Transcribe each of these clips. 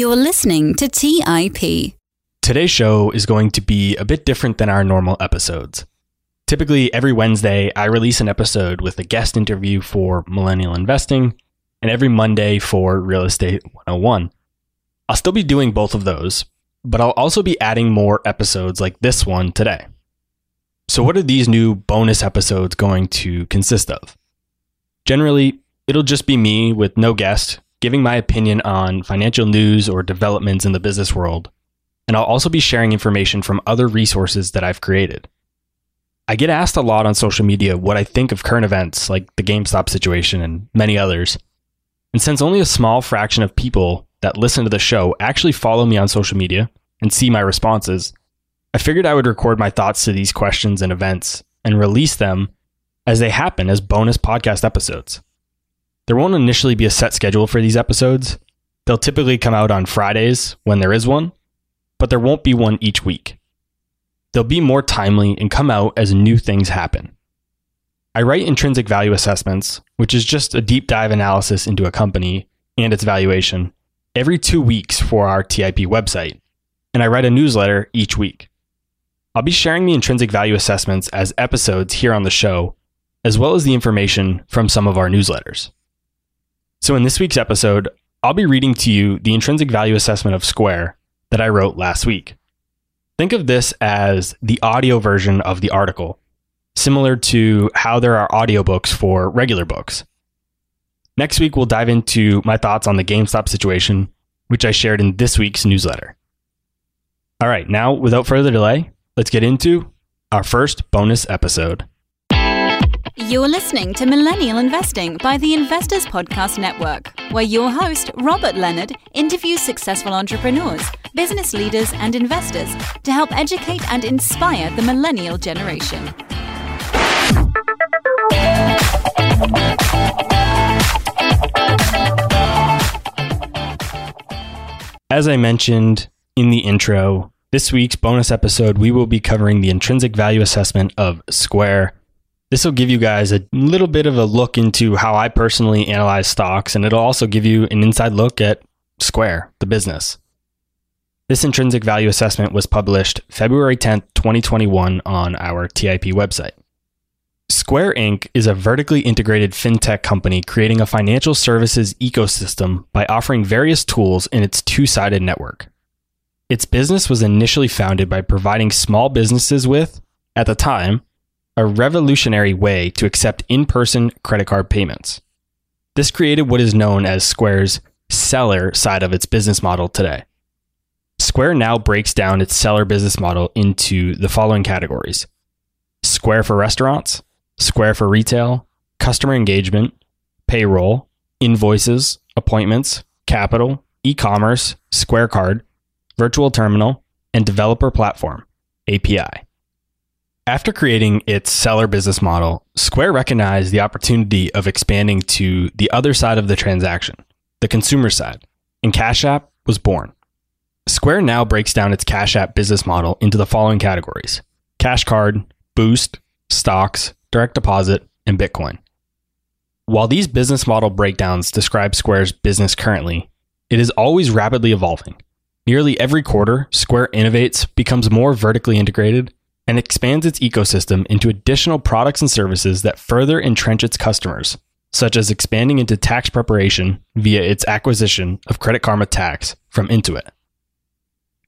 You're listening to TIP. Today's show is going to be a bit different than our normal episodes. Typically, every Wednesday, I release an episode with a guest interview for Millennial Investing, and every Monday for Real Estate 101. I'll still be doing both of those, but I'll also be adding more episodes like this one today. So, what are these new bonus episodes going to consist of? Generally, it'll just be me with no guest giving my opinion on financial news or developments in the business world, and I'll also be sharing information from other resources that I've created. I get asked a lot on social media what I think of current events like the GameStop situation and many others. And since only a small fraction of people that listen to the show actually follow me on social media and see my responses, I figured I would record my thoughts to these questions and events and release them as they happen as bonus podcast episodes. There won't initially be a set schedule for these episodes. They'll typically come out on Fridays when there is one, but there won't be one each week. They'll be more timely and come out as new things happen. I write intrinsic value assessments, which is just a deep dive analysis into a company and its valuation, every two weeks for our TIP website, and I write a newsletter each week. I'll be sharing the intrinsic value assessments as episodes here on the show, as well as the information from some of our newsletters. So, in this week's episode, I'll be reading to you the intrinsic value assessment of Square that I wrote last week. Think of this as the audio version of the article, similar to how there are audiobooks for regular books. Next week, we'll dive into my thoughts on the GameStop situation, which I shared in this week's newsletter. All right, now, without further delay, let's get into our first bonus episode. You're listening to Millennial Investing by the Investors Podcast Network, where your host, Robert Leonard, interviews successful entrepreneurs, business leaders, and investors to help educate and inspire the millennial generation. As I mentioned in the intro, this week's bonus episode, we will be covering the intrinsic value assessment of Square. This will give you guys a little bit of a look into how I personally analyze stocks, and it'll also give you an inside look at Square, the business. This intrinsic value assessment was published February 10th, 2021, on our TIP website. Square Inc. is a vertically integrated fintech company creating a financial services ecosystem by offering various tools in its two sided network. Its business was initially founded by providing small businesses with, at the time, a revolutionary way to accept in person credit card payments. This created what is known as Square's seller side of its business model today. Square now breaks down its seller business model into the following categories Square for restaurants, Square for retail, customer engagement, payroll, invoices, appointments, capital, e commerce, Square Card, virtual terminal, and developer platform, API. After creating its seller business model, Square recognized the opportunity of expanding to the other side of the transaction, the consumer side, and Cash App was born. Square now breaks down its Cash App business model into the following categories Cash Card, Boost, Stocks, Direct Deposit, and Bitcoin. While these business model breakdowns describe Square's business currently, it is always rapidly evolving. Nearly every quarter, Square innovates, becomes more vertically integrated, and expands its ecosystem into additional products and services that further entrench its customers, such as expanding into tax preparation via its acquisition of Credit Karma Tax from Intuit.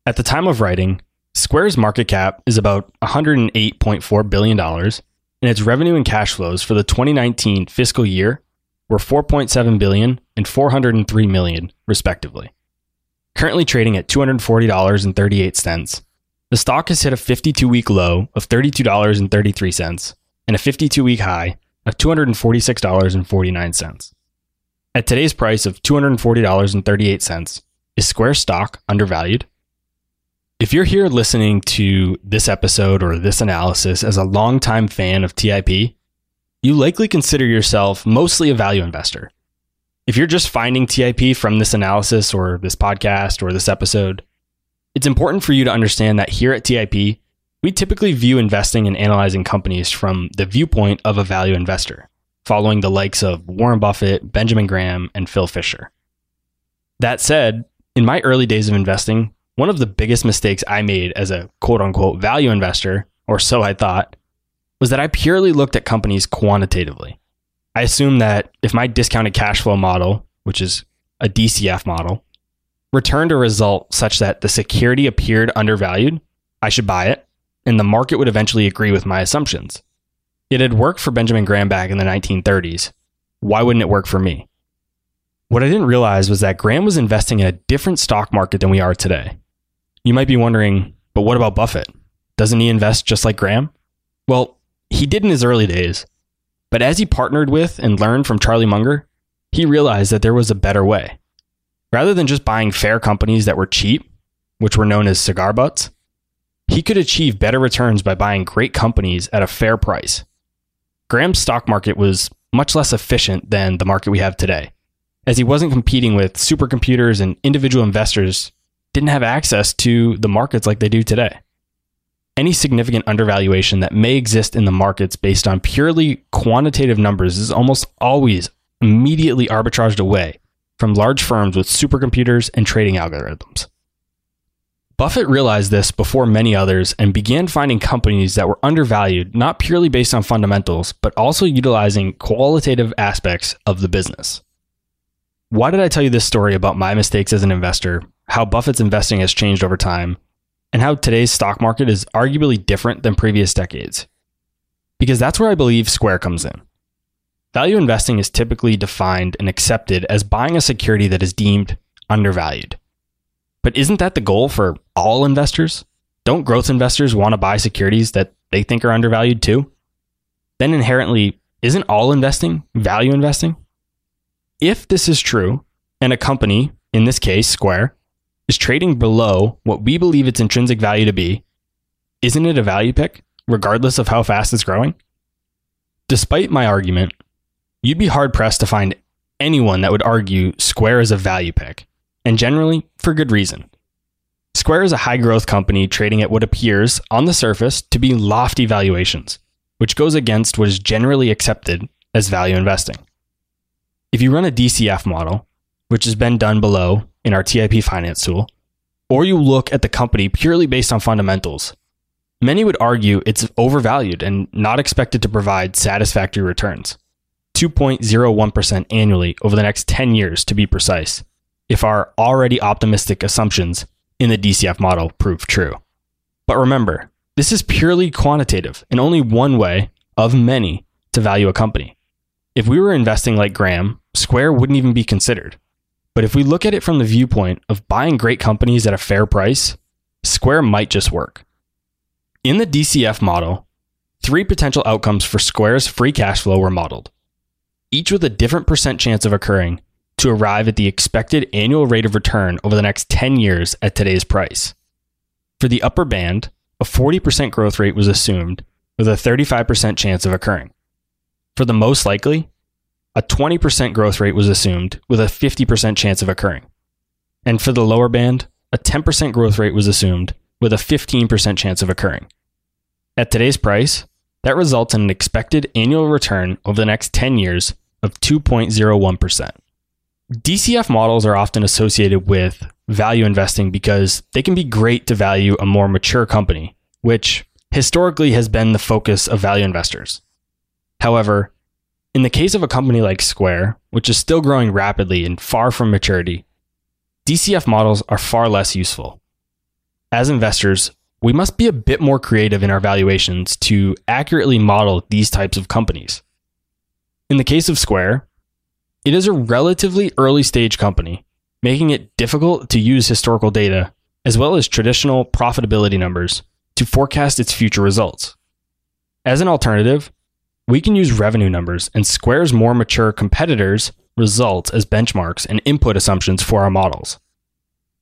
At the time of writing, Square's market cap is about $108.4 billion, and its revenue and cash flows for the 2019 fiscal year were 4.7 billion and 403 million, respectively. Currently trading at $240.38, the stock has hit a 52 week low of $32.33 and a 52 week high of $246.49. At today's price of $240.38, is Square stock undervalued? If you're here listening to this episode or this analysis as a longtime fan of TIP, you likely consider yourself mostly a value investor. If you're just finding TIP from this analysis or this podcast or this episode, it's important for you to understand that here at TIP, we typically view investing and analyzing companies from the viewpoint of a value investor, following the likes of Warren Buffett, Benjamin Graham, and Phil Fisher. That said, In my early days of investing, one of the biggest mistakes I made as a quote unquote value investor, or so I thought, was that I purely looked at companies quantitatively. I assumed that if my discounted cash flow model, which is a DCF model, returned a result such that the security appeared undervalued, I should buy it, and the market would eventually agree with my assumptions. It had worked for Benjamin Graham back in the 1930s. Why wouldn't it work for me? What I didn't realize was that Graham was investing in a different stock market than we are today. You might be wondering, but what about Buffett? Doesn't he invest just like Graham? Well, he did in his early days. But as he partnered with and learned from Charlie Munger, he realized that there was a better way. Rather than just buying fair companies that were cheap, which were known as cigar butts, he could achieve better returns by buying great companies at a fair price. Graham's stock market was much less efficient than the market we have today, as he wasn't competing with supercomputers and individual investors didn't have access to the markets like they do today any significant undervaluation that may exist in the markets based on purely quantitative numbers is almost always immediately arbitraged away from large firms with supercomputers and trading algorithms. Buffett realized this before many others and began finding companies that were undervalued not purely based on fundamentals, but also utilizing qualitative aspects of the business. Why did I tell you this story about my mistakes as an investor, how Buffett's investing has changed over time, and how today's stock market is arguably different than previous decades. Because that's where I believe Square comes in. Value investing is typically defined and accepted as buying a security that is deemed undervalued. But isn't that the goal for all investors? Don't growth investors want to buy securities that they think are undervalued too? Then inherently, isn't all investing value investing? If this is true, and a company, in this case Square, is trading below what we believe its intrinsic value to be, isn't it a value pick, regardless of how fast it's growing? Despite my argument, you'd be hard pressed to find anyone that would argue Square is a value pick, and generally for good reason. Square is a high growth company trading at what appears, on the surface, to be lofty valuations, which goes against what is generally accepted as value investing. If you run a DCF model, which has been done below in our TIP finance tool, or you look at the company purely based on fundamentals, many would argue it's overvalued and not expected to provide satisfactory returns. 2.01% annually over the next 10 years, to be precise, if our already optimistic assumptions in the DCF model prove true. But remember, this is purely quantitative and only one way of many to value a company. If we were investing like Graham, Square wouldn't even be considered. But if we look at it from the viewpoint of buying great companies at a fair price, Square might just work. In the DCF model, three potential outcomes for Square's free cash flow were modeled, each with a different percent chance of occurring to arrive at the expected annual rate of return over the next 10 years at today's price. For the upper band, a 40% growth rate was assumed with a 35% chance of occurring. For the most likely, a 20% growth rate was assumed with a 50% chance of occurring. And for the lower band, a 10% growth rate was assumed with a 15% chance of occurring. At today's price, that results in an expected annual return over the next 10 years of 2.01%. DCF models are often associated with value investing because they can be great to value a more mature company, which historically has been the focus of value investors. However, in the case of a company like Square, which is still growing rapidly and far from maturity, DCF models are far less useful. As investors, we must be a bit more creative in our valuations to accurately model these types of companies. In the case of Square, it is a relatively early stage company, making it difficult to use historical data as well as traditional profitability numbers to forecast its future results. As an alternative, we can use revenue numbers and Square's more mature competitors' results as benchmarks and input assumptions for our models.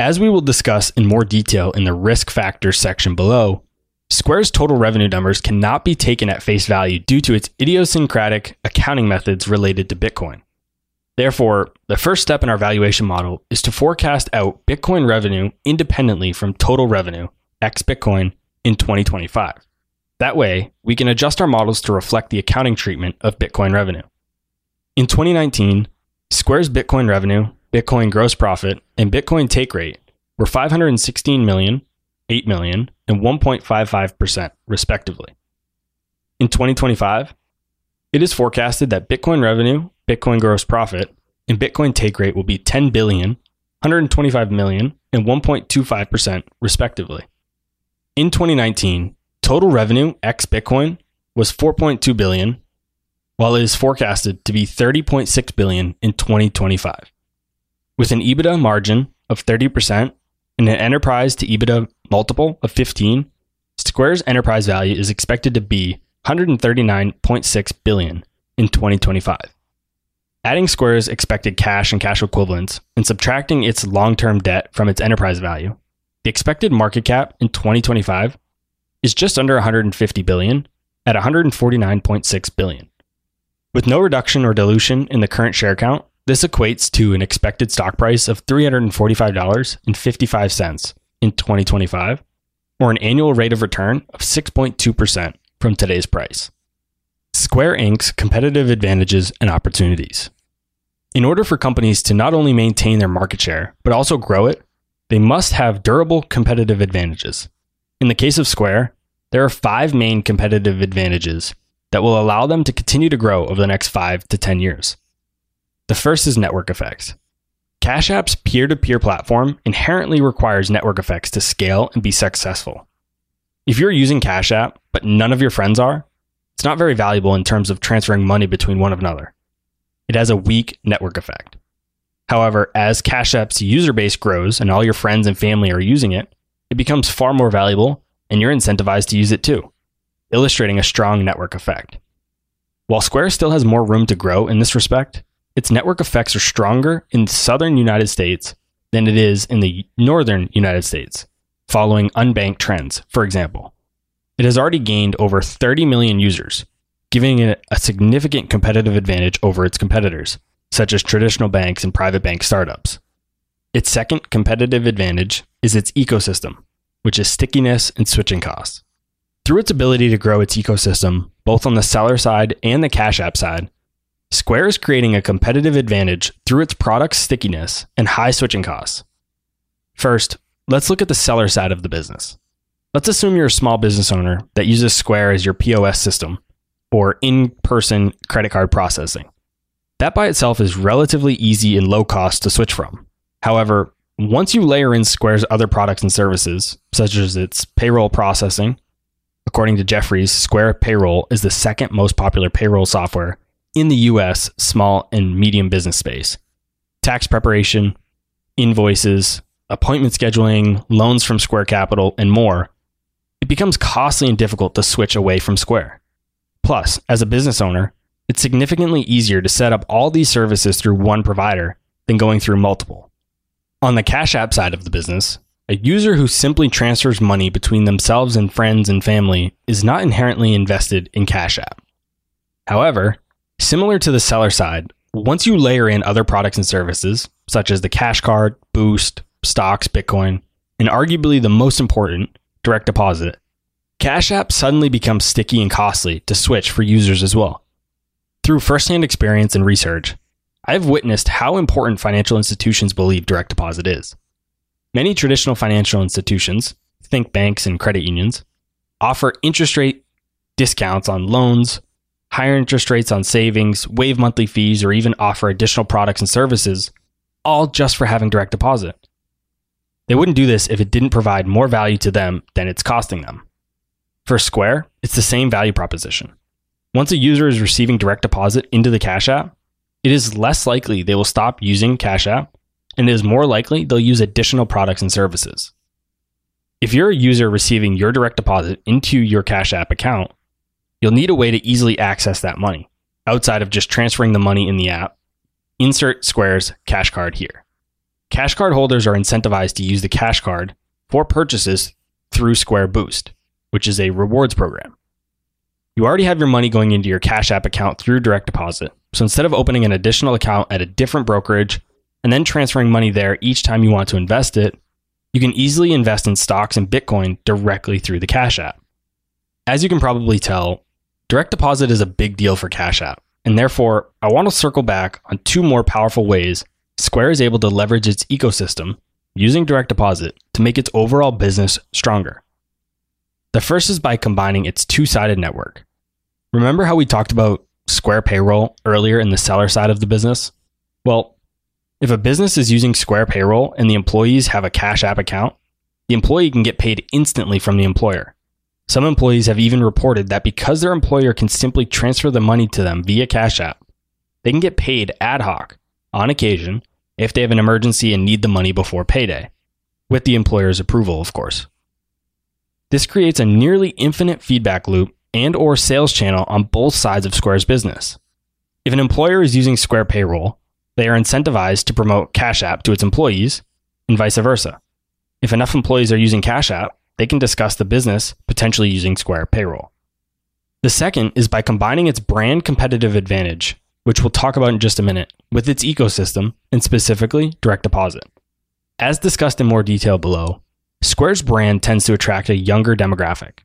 As we will discuss in more detail in the risk factors section below, Square's total revenue numbers cannot be taken at face value due to its idiosyncratic accounting methods related to Bitcoin. Therefore, the first step in our valuation model is to forecast out Bitcoin revenue independently from total revenue, ex Bitcoin, in 2025. That way, we can adjust our models to reflect the accounting treatment of Bitcoin revenue. In 2019, Square's Bitcoin revenue Bitcoin gross profit, and Bitcoin take rate were 516 million, 8 million, and 1.55%, respectively. In 2025, it is forecasted that Bitcoin revenue, Bitcoin gross profit, and Bitcoin take rate will be 10 billion, 125 million, and 1.25%, respectively. In 2019, total revenue ex Bitcoin was 4.2 billion, while it is forecasted to be 30.6 billion in 2025. With an EBITDA margin of 30% and an enterprise to EBITDA multiple of 15, Square's enterprise value is expected to be 139.6 billion in 2025. Adding Square's expected cash and cash equivalents and subtracting its long-term debt from its enterprise value, the expected market cap in 2025 is just under 150 billion at 149.6 billion. With no reduction or dilution in the current share count, this equates to an expected stock price of $345.55 in 2025, or an annual rate of return of 6.2% from today's price. Square Inc.'s competitive advantages and opportunities. In order for companies to not only maintain their market share, but also grow it, they must have durable competitive advantages. In the case of Square, there are five main competitive advantages that will allow them to continue to grow over the next five to 10 years. The first is network effects. Cash App's peer to peer platform inherently requires network effects to scale and be successful. If you're using Cash App, but none of your friends are, it's not very valuable in terms of transferring money between one another. It has a weak network effect. However, as Cash App's user base grows and all your friends and family are using it, it becomes far more valuable and you're incentivized to use it too, illustrating a strong network effect. While Square still has more room to grow in this respect, its network effects are stronger in the southern United States than it is in the northern United States, following unbanked trends, for example. It has already gained over 30 million users, giving it a significant competitive advantage over its competitors, such as traditional banks and private bank startups. Its second competitive advantage is its ecosystem, which is stickiness and switching costs. Through its ability to grow its ecosystem, both on the seller side and the Cash App side, Square is creating a competitive advantage through its product stickiness and high switching costs. First, let's look at the seller side of the business. Let's assume you're a small business owner that uses Square as your POS system or in person credit card processing. That by itself is relatively easy and low cost to switch from. However, once you layer in Square's other products and services, such as its payroll processing, according to Jefferies, Square Payroll is the second most popular payroll software in the US small and medium business space. Tax preparation, invoices, appointment scheduling, loans from Square Capital, and more. It becomes costly and difficult to switch away from Square. Plus, as a business owner, it's significantly easier to set up all these services through one provider than going through multiple. On the Cash App side of the business, a user who simply transfers money between themselves and friends and family is not inherently invested in Cash App. However, similar to the seller side, once you layer in other products and services, such as the Cash Card, Boost, Stocks, Bitcoin, and arguably the most important, direct deposit, Cash App suddenly becomes sticky and costly to switch for users as well. Through firsthand experience and research, I've witnessed how important financial institutions believe direct deposit is. Many traditional financial institutions, think banks and credit unions, offer interest rate discounts on loans, higher interest rates on savings, waive monthly fees, or even offer additional products and services, all just for having direct deposit. They wouldn't do this if it didn't provide more value to them than it's costing them. For Square, it's the same value proposition. Once a user is receiving direct deposit into the Cash App, it is less likely they will stop using Cash App, and it is more likely they'll use additional products and services. If you're a user receiving your direct deposit into your Cash App account, you'll need a way to easily access that money outside of just transferring the money in the app. Insert Square's Cash Card here. Cash Card holders are incentivized to use the Cash Card for purchases through Square Boost, which is a rewards program. You already have your money going into your Cash App account through direct deposit. So instead of opening an additional account at a different brokerage and then transferring money there each time you want to invest it, you can easily invest in stocks and Bitcoin directly through the Cash App. As you can probably tell, direct deposit is a big deal for Cash App, and therefore I want to circle back on two more powerful ways Square is able to leverage its ecosystem using direct deposit to make its overall business stronger. The first is by combining its two sided network. Remember how we talked about Square Payroll earlier in the seller side of the business? Well, if a business is using Square Payroll and the employees have a Cash App account, the employee can get paid instantly from the employer. Some employees have even reported that because their employer can simply transfer the money to them via Cash App, they can get paid ad hoc on occasion if they have an emergency and need the money before payday, with the employer's approval, of course. This creates a nearly infinite feedback loop and or sales channel on both sides of Square's business. If an employer is using Square Payroll, they are incentivized to promote Cash App to its employees and vice versa. If enough employees are using Cash App, they can discuss the business potentially using Square Payroll. The second is by combining its brand competitive advantage, which we'll talk about in just a minute, with its ecosystem and specifically direct deposit. As discussed in more detail below, Square's brand tends to attract a younger demographic.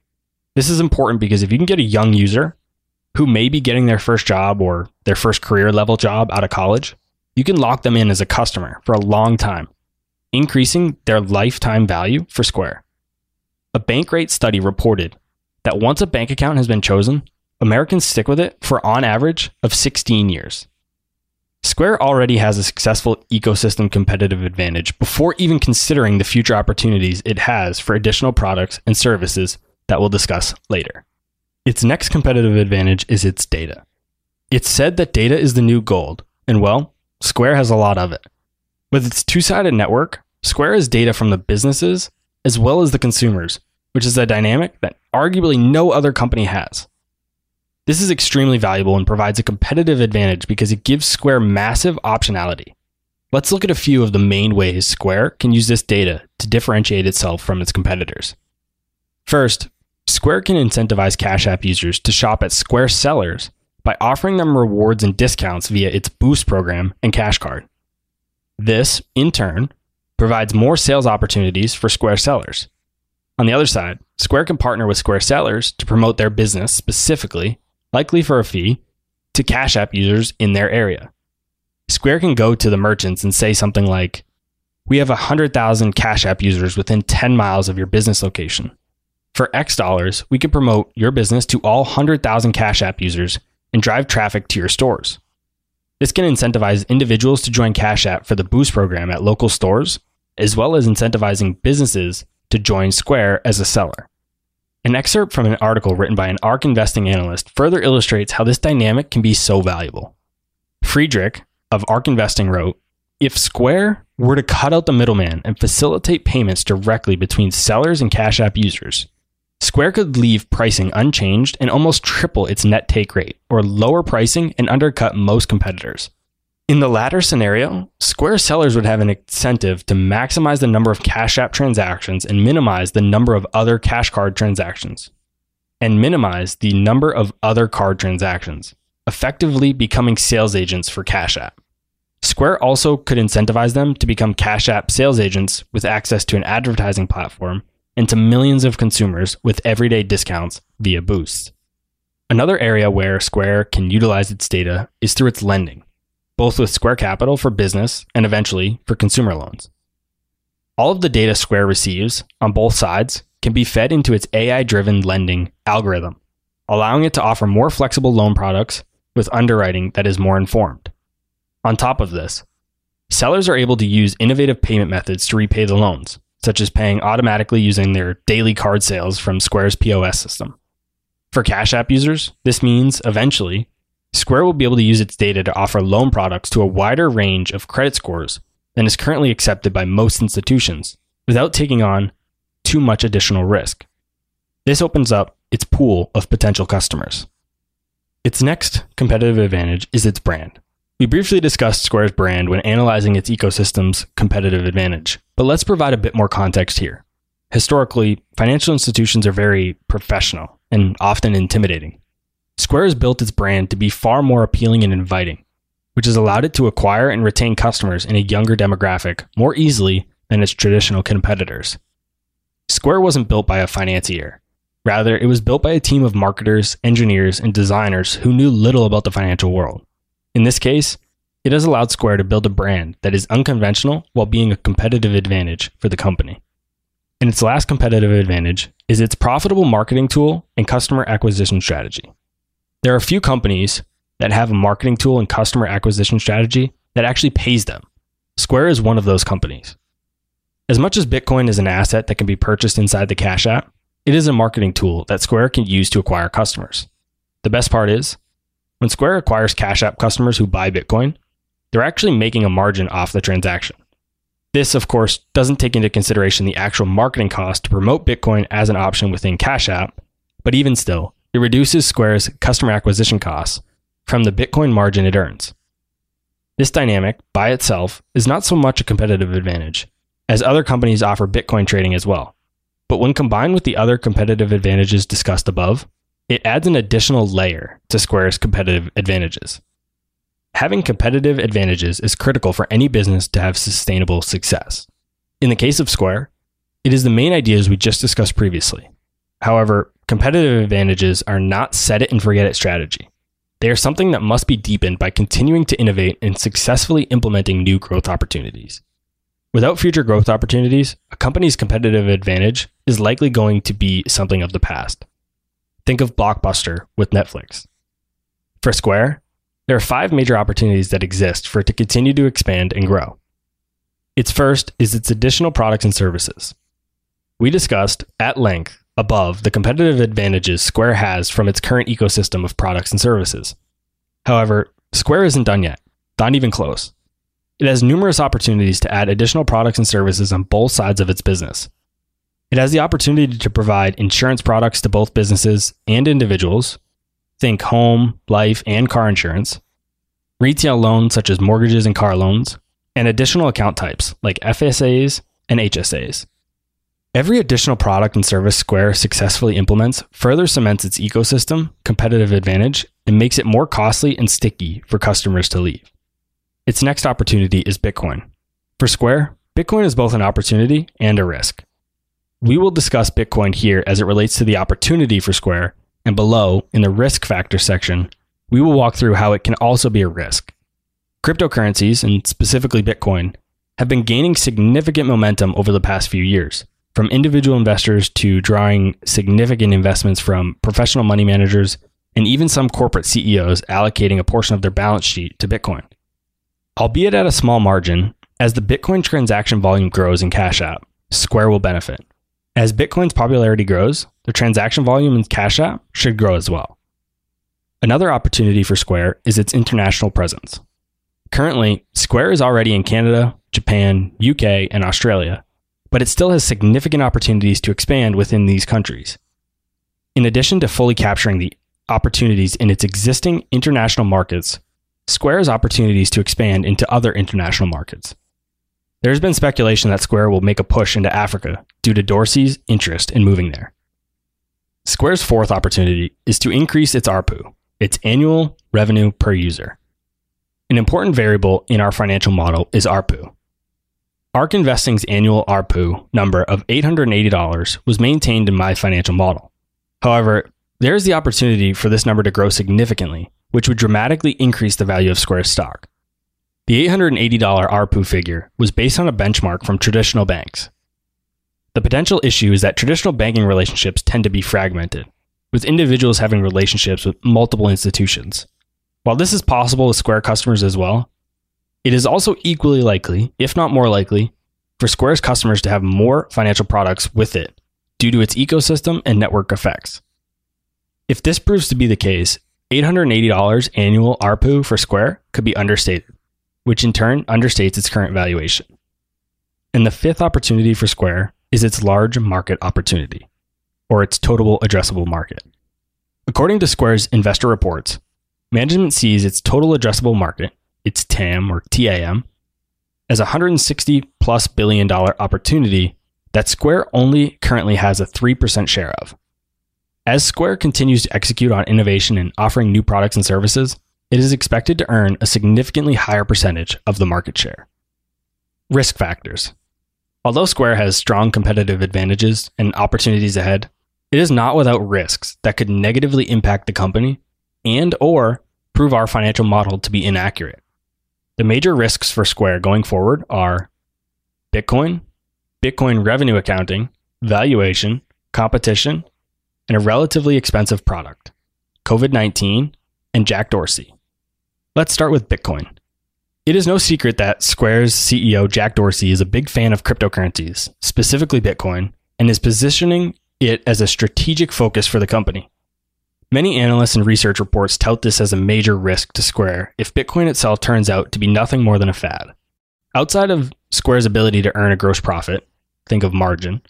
This is important because if you can get a young user who may be getting their first job or their first career level job out of college, you can lock them in as a customer for a long time, increasing their lifetime value for Square. A Bankrate study reported that once a bank account has been chosen, Americans stick with it for on average of 16 years. Square already has a successful ecosystem competitive advantage before even considering the future opportunities it has for additional products and services that we'll discuss later. Its next competitive advantage is its data. It's said that data is the new gold, and well, Square has a lot of it. With its two sided network, Square has data from the businesses as well as the consumers, which is a dynamic that arguably no other company has. This is extremely valuable and provides a competitive advantage because it gives Square massive optionality. Let's look at a few of the main ways Square can use this data to differentiate itself from its competitors. First, Square can incentivize Cash App users to shop at Square sellers by offering them rewards and discounts via its Boost program and Cash Card. This, in turn, provides more sales opportunities for Square sellers. On the other side, Square can partner with Square sellers to promote their business specifically, likely for a fee, to Cash App users in their area. Square can go to the merchants and say something like, We have 100,000 Cash App users within 10 miles of your business location. For X dollars, we can promote your business to all 100,000 Cash App users and drive traffic to your stores. This can incentivize individuals to join Cash App for the Boost program at local stores, as well as incentivizing businesses to join Square as a seller. An excerpt from an article written by an ARK investing analyst further illustrates how this dynamic can be so valuable. Friedrich of ARK Investing wrote If Square were to cut out the middleman and facilitate payments directly between sellers and Cash App users, Square could leave pricing unchanged and almost triple its net take rate, or lower pricing and undercut most competitors. In the latter scenario, Square sellers would have an incentive to maximize the number of Cash App transactions and minimize the number of other Cash Card transactions, and minimize the number of other card transactions, effectively becoming sales agents for Cash App. Square also could incentivize them to become Cash App sales agents with access to an advertising platform and to millions of consumers with everyday discounts via Boost. Another area where Square can utilize its data is through its lending both with Square Capital for business and eventually for consumer loans. All of the data Square receives on both sides can be fed into its AI driven lending algorithm, allowing it to offer more flexible loan products with underwriting that is more informed. On top of this, sellers are able to use innovative payment methods to repay the loans, such as paying automatically using their daily card sales from Square's POS system. For Cash App users, this means eventually Square will be able to use its data to offer loan products to a wider range of credit scores than is currently accepted by most institutions without taking on too much additional risk. This opens up its pool of potential customers. Its next competitive advantage is its brand. We briefly discussed Square's brand when analyzing its ecosystem's competitive advantage, but let's provide a bit more context here. Historically, financial institutions are very professional and often intimidating. Square has built its brand to be far more appealing and inviting, which has allowed it to acquire and retain customers in a younger demographic more easily than its traditional competitors. Square wasn't built by a financier. Rather, it was built by a team of marketers, engineers, and designers who knew little about the financial world. In this case, it has allowed Square to build a brand that is unconventional while being a competitive advantage for the company. And its last competitive advantage is its profitable marketing tool and customer acquisition strategy. There are a few companies that have a marketing tool and customer acquisition strategy that actually pays them. Square is one of those companies. As much as Bitcoin is an asset that can be purchased inside the Cash App, it is a marketing tool that Square can use to acquire customers. The best part is, when Square acquires Cash App customers who buy Bitcoin, they're actually making a margin off the transaction. This, of course, doesn't take into consideration the actual marketing cost to promote Bitcoin as an option within Cash App, but even still, it reduces Square's customer acquisition costs from the Bitcoin margin it earns. This dynamic, by itself, is not so much a competitive advantage, as other companies offer Bitcoin trading as well. But when combined with the other competitive advantages discussed above, it adds an additional layer to Square's competitive advantages. Having competitive advantages is critical for any business to have sustainable success. In the case of Square, it is the main ideas we just discussed previously. However, competitive advantages are not set it and forget it strategy. They are something that must be deepened by continuing to innovate and successfully implementing new growth opportunities. Without future growth opportunities, a company's competitive advantage is likely going to be something of the past. Think of Blockbuster with Netflix. For Square, there are five major opportunities that exist for it to continue to expand and grow. Its first is its additional products and services. We discussed at length above the competitive advantages Square has from its current ecosystem of products and services. However, Square isn't done yet, not even close. It has numerous opportunities to add additional products and services on both sides of its business. It has the opportunity to provide insurance products to both businesses and individuals. Think home, life, and car insurance, retail loans such as mortgages and car loans, and additional account types like FSAs and HSAs. Every additional product and service Square successfully implements further cements its ecosystem, competitive advantage, and makes it more costly and sticky for customers to leave. Its next opportunity is Bitcoin. For Square, Bitcoin is both an opportunity and a risk. We will discuss Bitcoin here as it relates to the opportunity for Square, and below, in the risk factor section, we will walk through how it can also be a risk. Cryptocurrencies, and specifically Bitcoin, have been gaining significant momentum over the past few years, from individual investors to drawing significant investments from professional money managers and even some corporate CEOs allocating a portion of their balance sheet to Bitcoin albeit at a small margin, as the Bitcoin transaction volume grows in Cash App, Square will benefit. As Bitcoin's popularity grows, the transaction volume in Cash App should grow as well. Another opportunity for Square is its international presence. Currently, Square is already in Canada, Japan, UK, and Australia, but it still has significant opportunities to expand within these countries. In addition to fully capturing the opportunities in its existing international markets, Square has opportunities to expand into other international markets. There has been speculation that Square will make a push into Africa due to Dorsey's interest in moving there. Square's fourth opportunity is to increase its ARPU, its annual revenue per user. An important variable in our financial model is ARPU. ARK Investing's annual ARPU number of $880 was maintained in my financial model. However, there is the opportunity for this number to grow significantly which would dramatically increase the value of Square's stock. The $880 ARPU figure was based on a benchmark from traditional banks. The potential issue is that traditional banking relationships tend to be fragmented, with individuals having relationships with multiple institutions. While this is possible with Square customers as well, it is also equally likely, if not more likely, for Square's customers to have more financial products with it due to its ecosystem and network effects. If this proves to be the case, $880 annual ARPU for Square could be understated, which in turn understates its current valuation. And the fifth opportunity for Square is its large market opportunity, or its total addressable market. According to Square's investor reports, management sees its total addressable market, its TAM or TAM, as a 160 plus billion dollar opportunity that Square only currently has a 3% share of. As Square continues to execute on innovation and offering new products and services, it is expected to earn a significantly higher percentage of the market share. Risk factors. Although Square has strong competitive advantages and opportunities ahead, it is not without risks that could negatively impact the company and or prove our financial model to be inaccurate. The major risks for Square going forward are Bitcoin, Bitcoin revenue accounting, valuation, competition, and a relatively expensive product, COVID 19, and Jack Dorsey. Let's start with Bitcoin. It is no secret that Square's CEO Jack Dorsey is a big fan of cryptocurrencies, specifically Bitcoin, and is positioning it as a strategic focus for the company. Many analysts and research reports tout this as a major risk to Square if Bitcoin itself turns out to be nothing more than a fad. Outside of Square's ability to earn a gross profit, think of margin,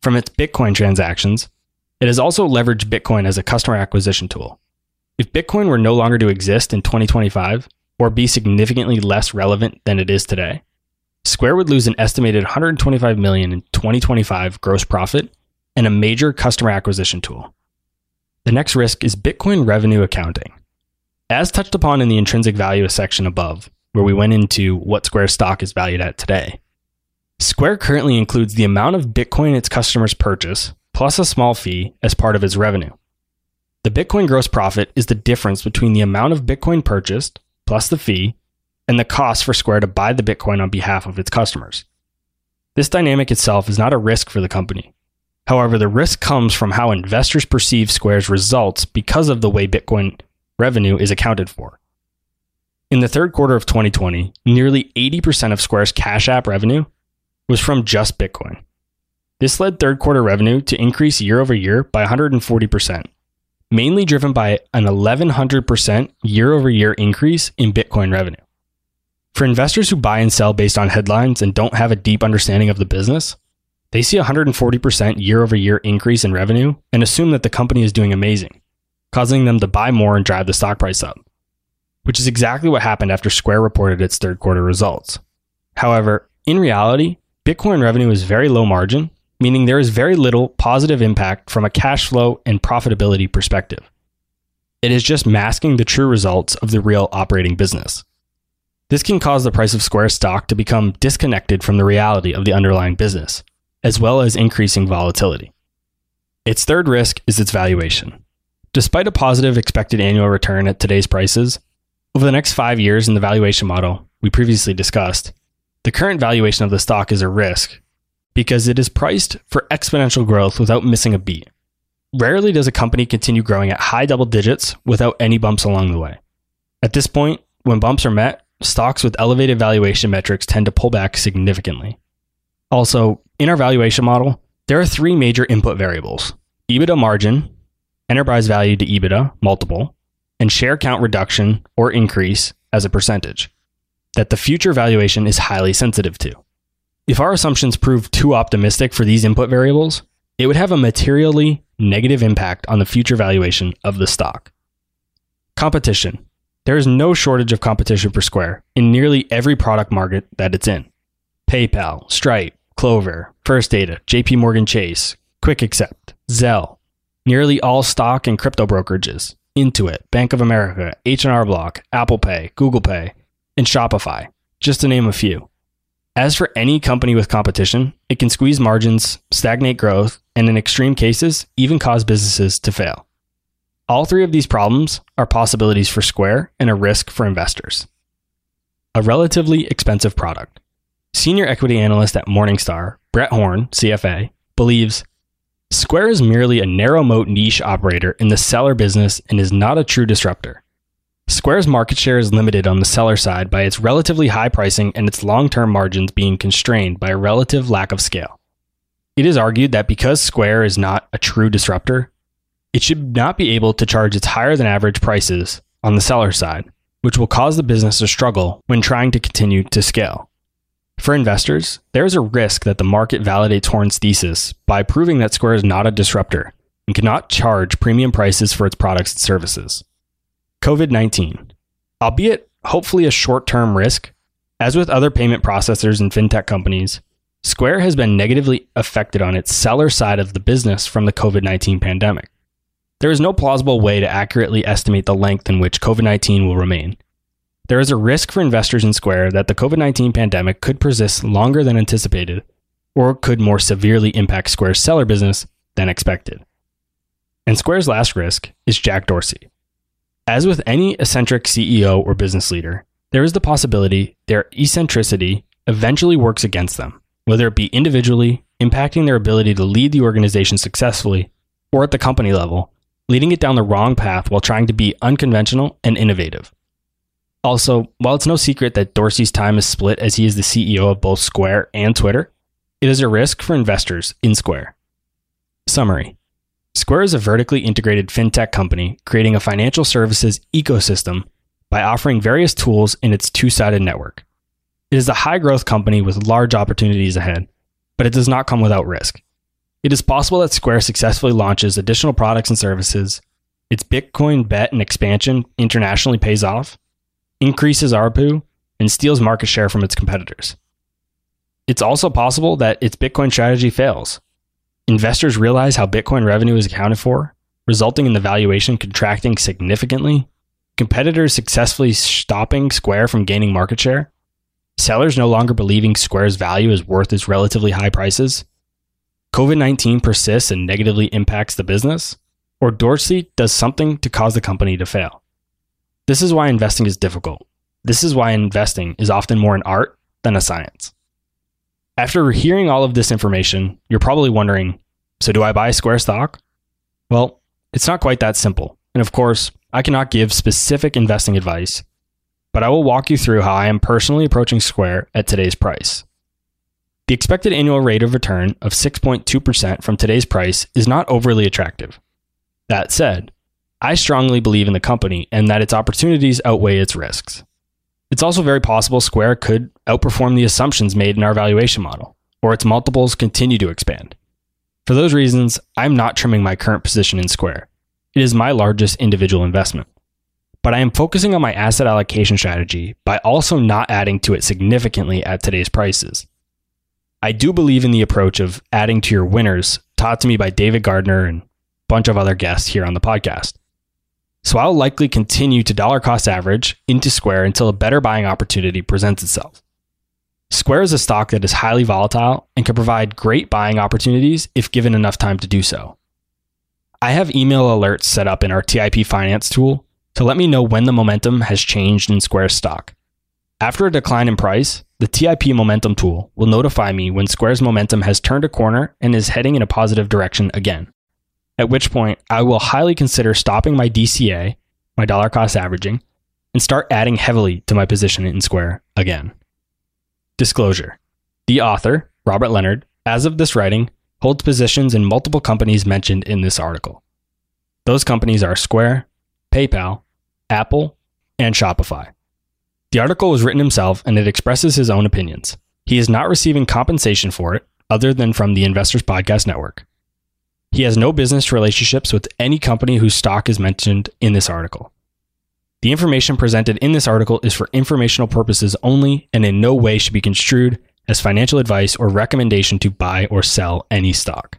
from its Bitcoin transactions, it has also leveraged Bitcoin as a customer acquisition tool. If Bitcoin were no longer to exist in 2025 or be significantly less relevant than it is today, Square would lose an estimated 125 million in 2025 gross profit and a major customer acquisition tool. The next risk is Bitcoin revenue accounting. As touched upon in the intrinsic value section above, where we went into what Square stock is valued at today, Square currently includes the amount of Bitcoin its customers purchase plus a small fee as part of its revenue. The Bitcoin gross profit is the difference between the amount of Bitcoin purchased plus the fee and the cost for Square to buy the Bitcoin on behalf of its customers. This dynamic itself is not a risk for the company. However, the risk comes from how investors perceive Square's results because of the way Bitcoin revenue is accounted for. In the third quarter of 2020, nearly 80% of Square's Cash App revenue was from just Bitcoin. This led third quarter revenue to increase year over year by 140%, mainly driven by an 1100% year over year increase in Bitcoin revenue. For investors who buy and sell based on headlines and don't have a deep understanding of the business, they see a 140% year over year increase in revenue and assume that the company is doing amazing, causing them to buy more and drive the stock price up, which is exactly what happened after Square reported its third quarter results. However, in reality, Bitcoin revenue is very low margin, meaning there is very little positive impact from a cash flow and profitability perspective. It is just masking the true results of the real operating business. This can cause the price of Square stock to become disconnected from the reality of the underlying business, as well as increasing volatility. Its third risk is its valuation. Despite a positive expected annual return at today's prices, over the next five years in the valuation model we previously discussed, the current valuation of the stock is a risk because it is priced for exponential growth without missing a beat. Rarely does a company continue growing at high double digits without any bumps along the way. At this point, when bumps are met, stocks with elevated valuation metrics tend to pull back significantly. Also, in our valuation model, there are three major input variables EBITDA margin, enterprise value to EBITDA, multiple, and share count reduction or increase as a percentage that the future valuation is highly sensitive to. If our assumptions prove too optimistic for these input variables, it would have a materially negative impact on the future valuation of the stock. Competition. There is no shortage of competition for Square in nearly every product market that it's in. PayPal, Stripe, Clover, First Data, JP Morgan Chase, Quick Accept, Zelle, nearly all stock and crypto brokerages, Intuit, Bank of America, H&R Block, Apple Pay, Google Pay, and Shopify, just to name a few. As for any company with competition, it can squeeze margins, stagnate growth, and in extreme cases, even cause businesses to fail. All three of these problems are possibilities for Square and a risk for investors. A relatively expensive product. Senior equity analyst at Morningstar, Brett Horn, CFA, believes Square is merely a narrow moat niche operator in the seller business and is not a true disruptor. Square's market share is limited on the seller side by its relatively high pricing and its long term margins being constrained by a relative lack of scale. It is argued that because Square is not a true disruptor, it should not be able to charge its higher than average prices on the seller side, which will cause the business to struggle when trying to continue to scale. For investors, there is a risk that the market validates Horn's thesis by proving that Square is not a disruptor and cannot charge premium prices for its products and services. COVID 19. Albeit hopefully a short term risk, as with other payment processors and fintech companies, Square has been negatively affected on its seller side of the business from the COVID 19 pandemic. There is no plausible way to accurately estimate the length in which COVID 19 will remain. There is a risk for investors in Square that the COVID 19 pandemic could persist longer than anticipated, or could more severely impact Square's seller business than expected. And Square's last risk is Jack Dorsey. As with any eccentric CEO or business leader, there is the possibility their eccentricity eventually works against them, whether it be individually, impacting their ability to lead the organization successfully, or at the company level, leading it down the wrong path while trying to be unconventional and innovative. Also, while it's no secret that Dorsey's time is split as he is the CEO of both Square and Twitter, it is a risk for investors in Square. Summary Square is a vertically integrated fintech company creating a financial services ecosystem by offering various tools in its two sided network. It is a high growth company with large opportunities ahead, but it does not come without risk. It is possible that Square successfully launches additional products and services, its Bitcoin bet and expansion internationally pays off, increases ARPU, and steals market share from its competitors. It's also possible that its Bitcoin strategy fails. Investors realize how Bitcoin revenue is accounted for, resulting in the valuation contracting significantly, competitors successfully stopping Square from gaining market share, sellers no longer believing Square's value is worth its relatively high prices, COVID 19 persists and negatively impacts the business, or Dorsey does something to cause the company to fail. This is why investing is difficult. This is why investing is often more an art than a science. After hearing all of this information, you're probably wondering so do I buy Square stock? Well, it's not quite that simple. And of course, I cannot give specific investing advice, but I will walk you through how I am personally approaching Square at today's price. The expected annual rate of return of 6.2% from today's price is not overly attractive. That said, I strongly believe in the company and that its opportunities outweigh its risks. It's also very possible Square could outperform the assumptions made in our valuation model, or its multiples continue to expand. For those reasons, I'm not trimming my current position in Square. It is my largest individual investment. But I am focusing on my asset allocation strategy by also not adding to it significantly at today's prices. I do believe in the approach of adding to your winners taught to me by David Gardner and a bunch of other guests here on the podcast. So I'll likely continue to dollar cost average into Square until a better buying opportunity presents itself. Square is a stock that is highly volatile and can provide great buying opportunities if given enough time to do so. I have email alerts set up in our TIP Finance tool to let me know when the momentum has changed in Square's stock. After a decline in price, the TIP Momentum tool will notify me when Square's momentum has turned a corner and is heading in a positive direction again at which point I will highly consider stopping my DCA, my dollar cost averaging, and start adding heavily to my position in Square again. Disclosure The author, Robert Leonard, as of this writing, holds positions in multiple companies mentioned in this article. Those companies are Square, PayPal, Apple, and Shopify. The article was written himself and it expresses his own opinions. He is not receiving compensation for it other than from the Investors Podcast Network. He has no business relationships with any company whose stock is mentioned in this article. The information presented in this article is for informational purposes only and in no way should be construed as financial advice or recommendation to buy or sell any stock.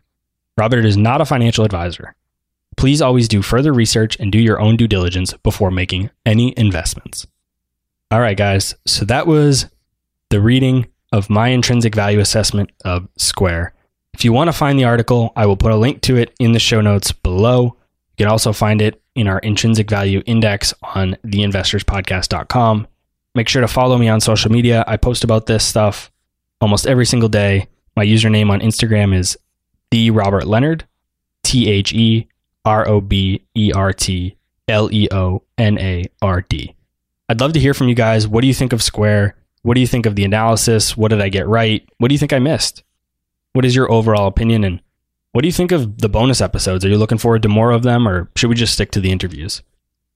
Robert is not a financial advisor. Please always do further research and do your own due diligence before making any investments. All right, guys. So that was the reading of my intrinsic value assessment of Square. If you want to find the article, I will put a link to it in the show notes below. You can also find it in our intrinsic value index on theinvestorspodcast.com. Make sure to follow me on social media. I post about this stuff almost every single day. My username on Instagram is the Robert Leonard, T H E R O B E R T L E O N A R D. I'd love to hear from you guys. What do you think of Square? What do you think of the analysis? What did I get right? What do you think I missed? What is your overall opinion and what do you think of the bonus episodes? Are you looking forward to more of them or should we just stick to the interviews?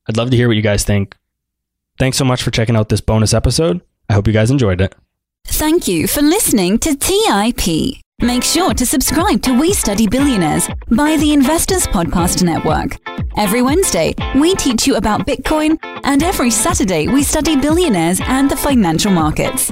I'd love to hear what you guys think. Thanks so much for checking out this bonus episode. I hope you guys enjoyed it. Thank you for listening to TIP. Make sure to subscribe to We Study Billionaires by the Investors Podcast Network. Every Wednesday, we teach you about Bitcoin, and every Saturday, we study billionaires and the financial markets.